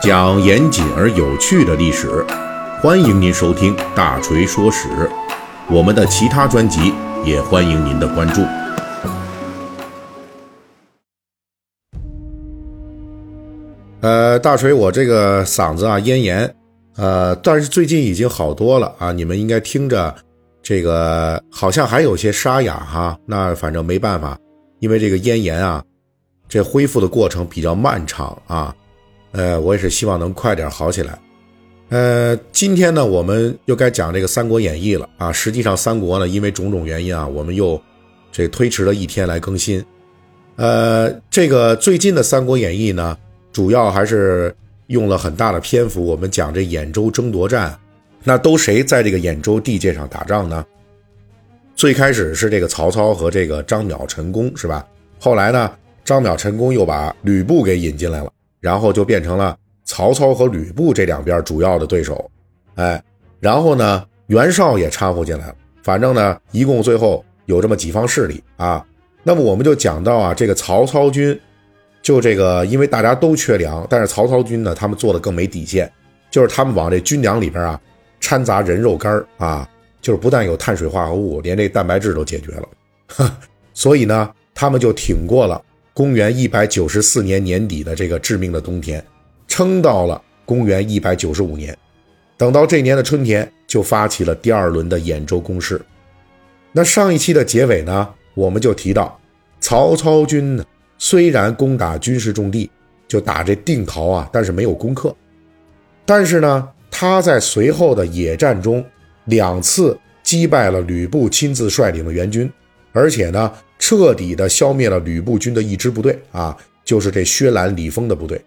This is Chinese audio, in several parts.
讲严谨而有趣的历史，欢迎您收听《大锤说史》。我们的其他专辑也欢迎您的关注。呃，大锤，我这个嗓子啊咽炎，呃，但是最近已经好多了啊。你们应该听着，这个好像还有些沙哑哈。那反正没办法，因为这个咽炎啊，这恢复的过程比较漫长啊。呃，我也是希望能快点好起来。呃，今天呢，我们又该讲这个《三国演义》了啊。实际上，《三国》呢，因为种种原因啊，我们又这推迟了一天来更新。呃，这个最近的《三国演义》呢。主要还是用了很大的篇幅，我们讲这兖州争夺战，那都谁在这个兖州地界上打仗呢？最开始是这个曹操和这个张邈、陈宫，是吧？后来呢，张邈、陈宫又把吕布给引进来了，然后就变成了曹操和吕布这两边主要的对手。哎，然后呢，袁绍也掺和进来了。反正呢，一共最后有这么几方势力啊。那么我们就讲到啊，这个曹操军。就这个，因为大家都缺粮，但是曹操军呢，他们做的更没底线，就是他们往这军粮里边啊掺杂人肉干啊，就是不但有碳水化合物，连这蛋白质都解决了。所以呢，他们就挺过了公元一百九十四年年底的这个致命的冬天，撑到了公元一百九十五年。等到这年的春天，就发起了第二轮的兖州攻势。那上一期的结尾呢，我们就提到曹操军呢。虽然攻打军事重地，就打这定陶啊，但是没有攻克。但是呢，他在随后的野战中两次击败了吕布亲自率领的援军，而且呢，彻底的消灭了吕布军的一支部队啊，就是这薛兰、李丰的部队，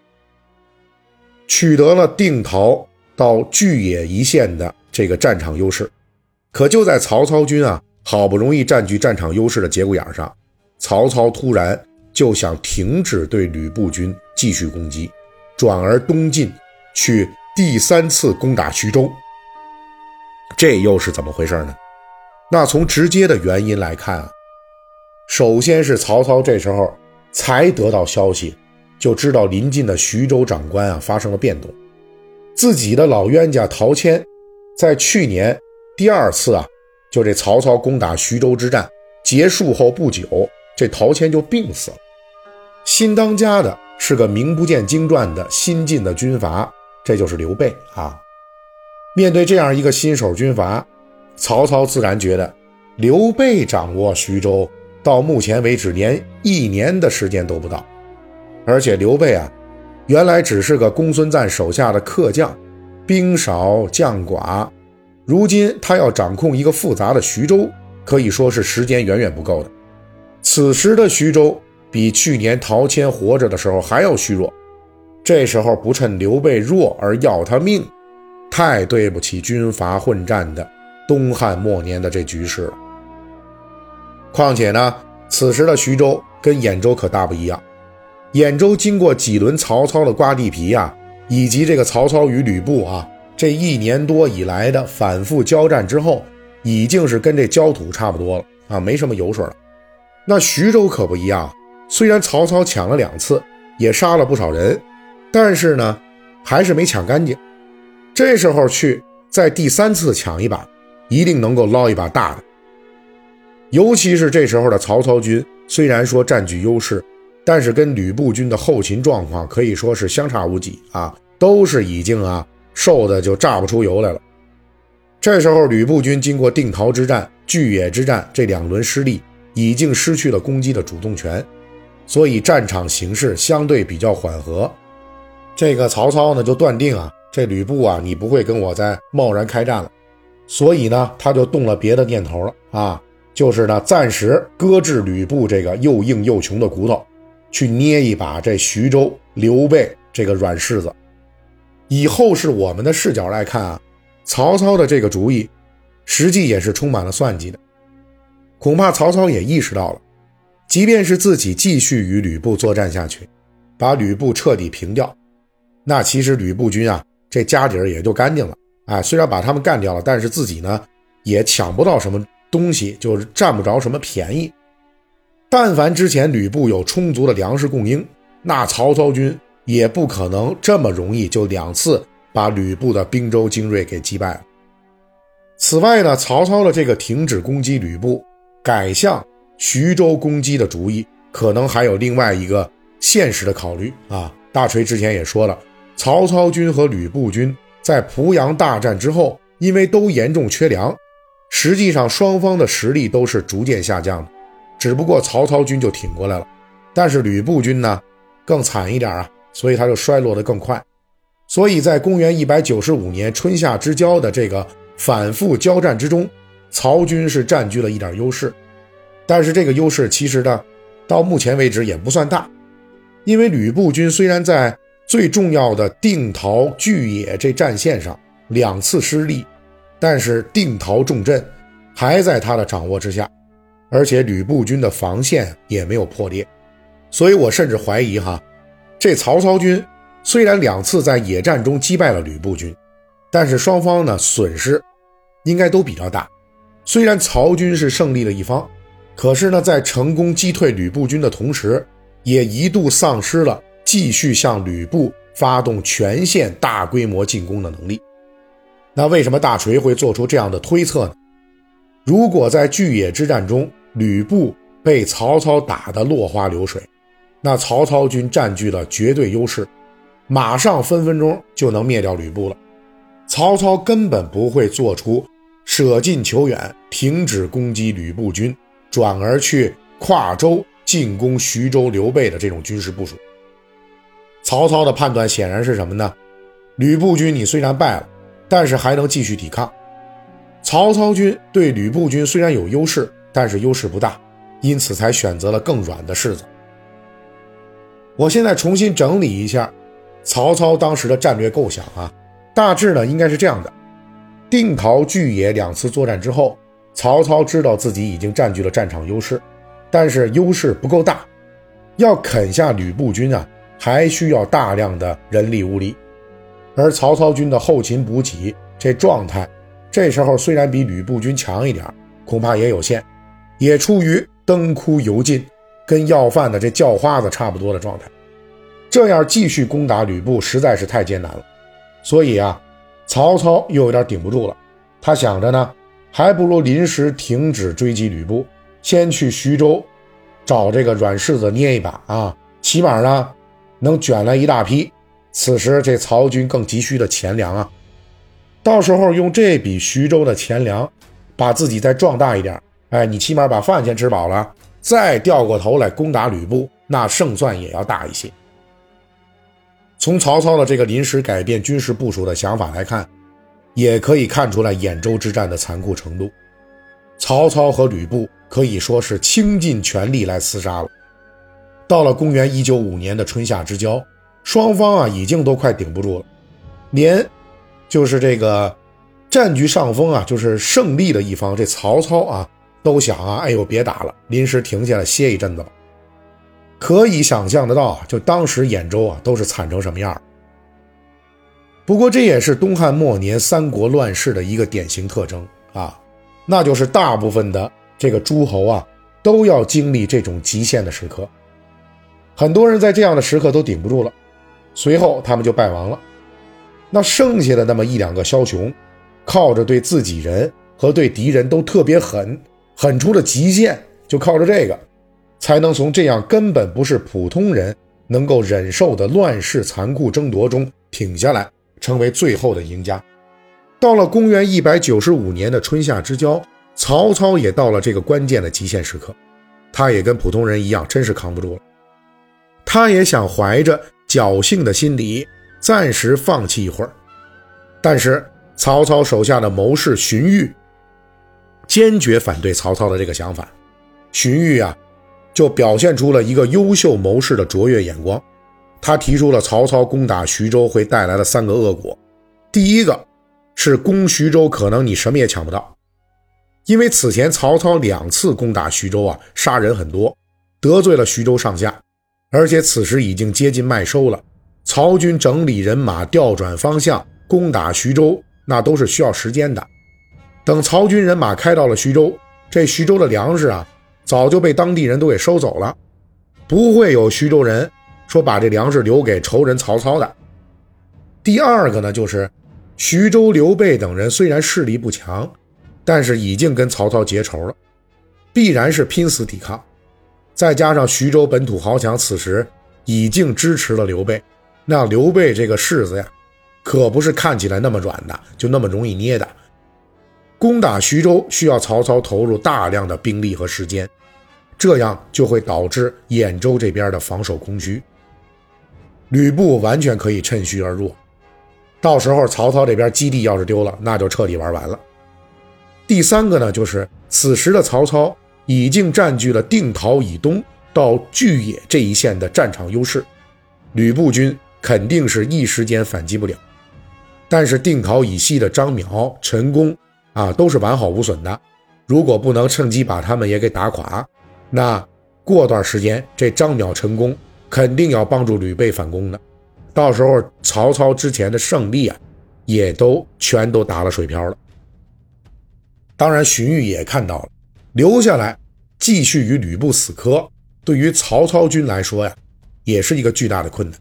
取得了定陶到巨野一线的这个战场优势。可就在曹操军啊好不容易占据战场优势的节骨眼上，曹操突然。就想停止对吕布军继续攻击，转而东进去第三次攻打徐州。这又是怎么回事呢？那从直接的原因来看啊，首先是曹操这时候才得到消息，就知道临近的徐州长官啊发生了变动，自己的老冤家陶谦，在去年第二次啊，就这曹操攻打徐州之战结束后不久。这陶谦就病死了，新当家的是个名不见经传的新晋的军阀，这就是刘备啊。面对这样一个新手军阀，曹操自然觉得刘备掌握徐州，到目前为止连一年的时间都不到，而且刘备啊，原来只是个公孙瓒手下的客将，兵少将寡，如今他要掌控一个复杂的徐州，可以说是时间远远不够的。此时的徐州比去年陶谦活着的时候还要虚弱，这时候不趁刘备弱而要他命，太对不起军阀混战的东汉末年的这局势了。况且呢，此时的徐州跟兖州可大不一样，兖州经过几轮曹操的刮地皮呀，以及这个曹操与吕布啊这一年多以来的反复交战之后，已经是跟这焦土差不多了啊，没什么油水了。那徐州可不一样，虽然曹操抢了两次，也杀了不少人，但是呢，还是没抢干净。这时候去再第三次抢一把，一定能够捞一把大的。尤其是这时候的曹操军，虽然说占据优势，但是跟吕布军的后勤状况可以说是相差无几啊，都是已经啊瘦的就榨不出油来了。这时候吕布军经过定陶之战、巨野之战这两轮失利。已经失去了攻击的主动权，所以战场形势相对比较缓和。这个曹操呢，就断定啊，这吕布啊，你不会跟我再贸然开战了，所以呢，他就动了别的念头了啊，就是呢，暂时搁置吕布这个又硬又穷的骨头，去捏一把这徐州刘备这个软柿子。以后是我们的视角来看啊，曹操的这个主意，实际也是充满了算计的。恐怕曹操也意识到了，即便是自己继续与吕布作战下去，把吕布彻底平掉，那其实吕布军啊，这家底儿也就干净了。哎，虽然把他们干掉了，但是自己呢，也抢不到什么东西，就是占不着什么便宜。但凡之前吕布有充足的粮食供应，那曹操军也不可能这么容易就两次把吕布的兵州精锐给击败了。此外呢，曹操的这个停止攻击吕布，改向徐州攻击的主意，可能还有另外一个现实的考虑啊。大锤之前也说了，曹操军和吕布军在濮阳大战之后，因为都严重缺粮，实际上双方的实力都是逐渐下降的。只不过曹操军就挺过来了，但是吕布军呢更惨一点啊，所以他就衰落的更快。所以在公元一百九十五年春夏之交的这个反复交战之中，曹军是占据了一点优势，但是这个优势其实呢，到目前为止也不算大，因为吕布军虽然在最重要的定陶巨野这战线上两次失利，但是定陶重镇还在他的掌握之下。而且吕布军的防线也没有破裂，所以我甚至怀疑哈，这曹操军虽然两次在野战中击败了吕布军，但是双方呢损失应该都比较大。虽然曹军是胜利的一方，可是呢在成功击退吕布军的同时，也一度丧失了继续向吕布发动全线大规模进攻的能力。那为什么大锤会做出这样的推测呢？如果在巨野之战中，吕布被曹操打得落花流水，那曹操军占据了绝对优势，马上分分钟就能灭掉吕布了。曹操根本不会做出舍近求远、停止攻击吕布军，转而去跨州进攻徐州刘备的这种军事部署。曹操的判断显然是什么呢？吕布军你虽然败了，但是还能继续抵抗。曹操军对吕布军虽然有优势。但是优势不大，因此才选择了更软的柿子。我现在重新整理一下曹操当时的战略构想啊，大致呢应该是这样的：定陶、巨野两次作战之后，曹操知道自己已经占据了战场优势，但是优势不够大，要啃下吕布军啊，还需要大量的人力物力。而曹操军的后勤补给这状态，这时候虽然比吕布军强一点，恐怕也有限。也处于灯枯油尽，跟要饭的这叫花子差不多的状态，这样继续攻打吕布实在是太艰难了。所以啊，曹操又有点顶不住了。他想着呢，还不如临时停止追击吕布，先去徐州找这个软柿子捏一把啊，起码呢能卷来一大批。此时这曹军更急需的钱粮啊，到时候用这笔徐州的钱粮，把自己再壮大一点。哎，你起码把饭先吃饱了，再掉过头来攻打吕布，那胜算也要大一些。从曹操的这个临时改变军事部署的想法来看，也可以看出来兖州之战的残酷程度。曹操和吕布可以说是倾尽全力来厮杀了。到了公元一九五年的春夏之交，双方啊已经都快顶不住了，连就是这个占据上风啊，就是胜利的一方，这曹操啊。都想啊，哎呦，别打了，临时停下来歇一阵子吧。可以想象得到，就当时兖州啊，都是惨成什么样。不过这也是东汉末年三国乱世的一个典型特征啊，那就是大部分的这个诸侯啊，都要经历这种极限的时刻。很多人在这样的时刻都顶不住了，随后他们就败亡了。那剩下的那么一两个枭雄，靠着对自己人和对敌人都特别狠。狠出了极限，就靠着这个，才能从这样根本不是普通人能够忍受的乱世残酷争夺中挺下来，成为最后的赢家。到了公元一百九十五年的春夏之交，曹操也到了这个关键的极限时刻，他也跟普通人一样，真是扛不住了。他也想怀着侥幸的心理，暂时放弃一会儿，但是曹操手下的谋士荀彧。坚决反对曹操的这个想法，荀彧啊，就表现出了一个优秀谋士的卓越眼光。他提出了曹操攻打徐州会带来的三个恶果。第一个是攻徐州，可能你什么也抢不到，因为此前曹操两次攻打徐州啊，杀人很多，得罪了徐州上下，而且此时已经接近麦收了。曹军整理人马，调转方向攻打徐州，那都是需要时间的。等曹军人马开到了徐州，这徐州的粮食啊，早就被当地人都给收走了，不会有徐州人说把这粮食留给仇人曹操的。第二个呢，就是徐州刘备等人虽然势力不强，但是已经跟曹操结仇了，必然是拼死抵抗。再加上徐州本土豪强此时已经支持了刘备，那刘备这个柿子呀，可不是看起来那么软的，就那么容易捏的。攻打徐州需要曹操投入大量的兵力和时间，这样就会导致兖州这边的防守空虚。吕布完全可以趁虚而入，到时候曹操这边基地要是丢了，那就彻底玩完了。第三个呢，就是此时的曹操已经占据了定陶以东到巨野这一线的战场优势，吕布军肯定是一时间反击不了。但是定陶以西的张邈、陈宫。啊，都是完好无损的。如果不能趁机把他们也给打垮，那过段时间这张邈成功，肯定要帮助吕备反攻的。到时候曹操之前的胜利啊，也都全都打了水漂了。当然，荀彧也看到了，留下来继续与吕布死磕，对于曹操军来说呀，也是一个巨大的困难。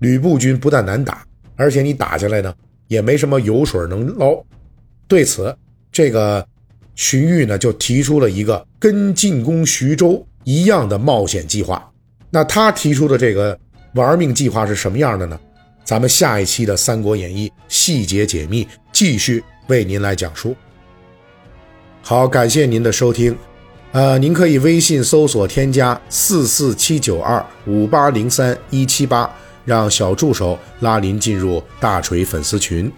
吕布军不但难打，而且你打下来呢，也没什么油水能捞。对此，这个荀彧呢就提出了一个跟进攻徐州一样的冒险计划。那他提出的这个玩命计划是什么样的呢？咱们下一期的《三国演义》细节解密继续为您来讲述。好，感谢您的收听。呃，您可以微信搜索添加四四七九二五八零三一七八，让小助手拉您进入大锤粉丝群。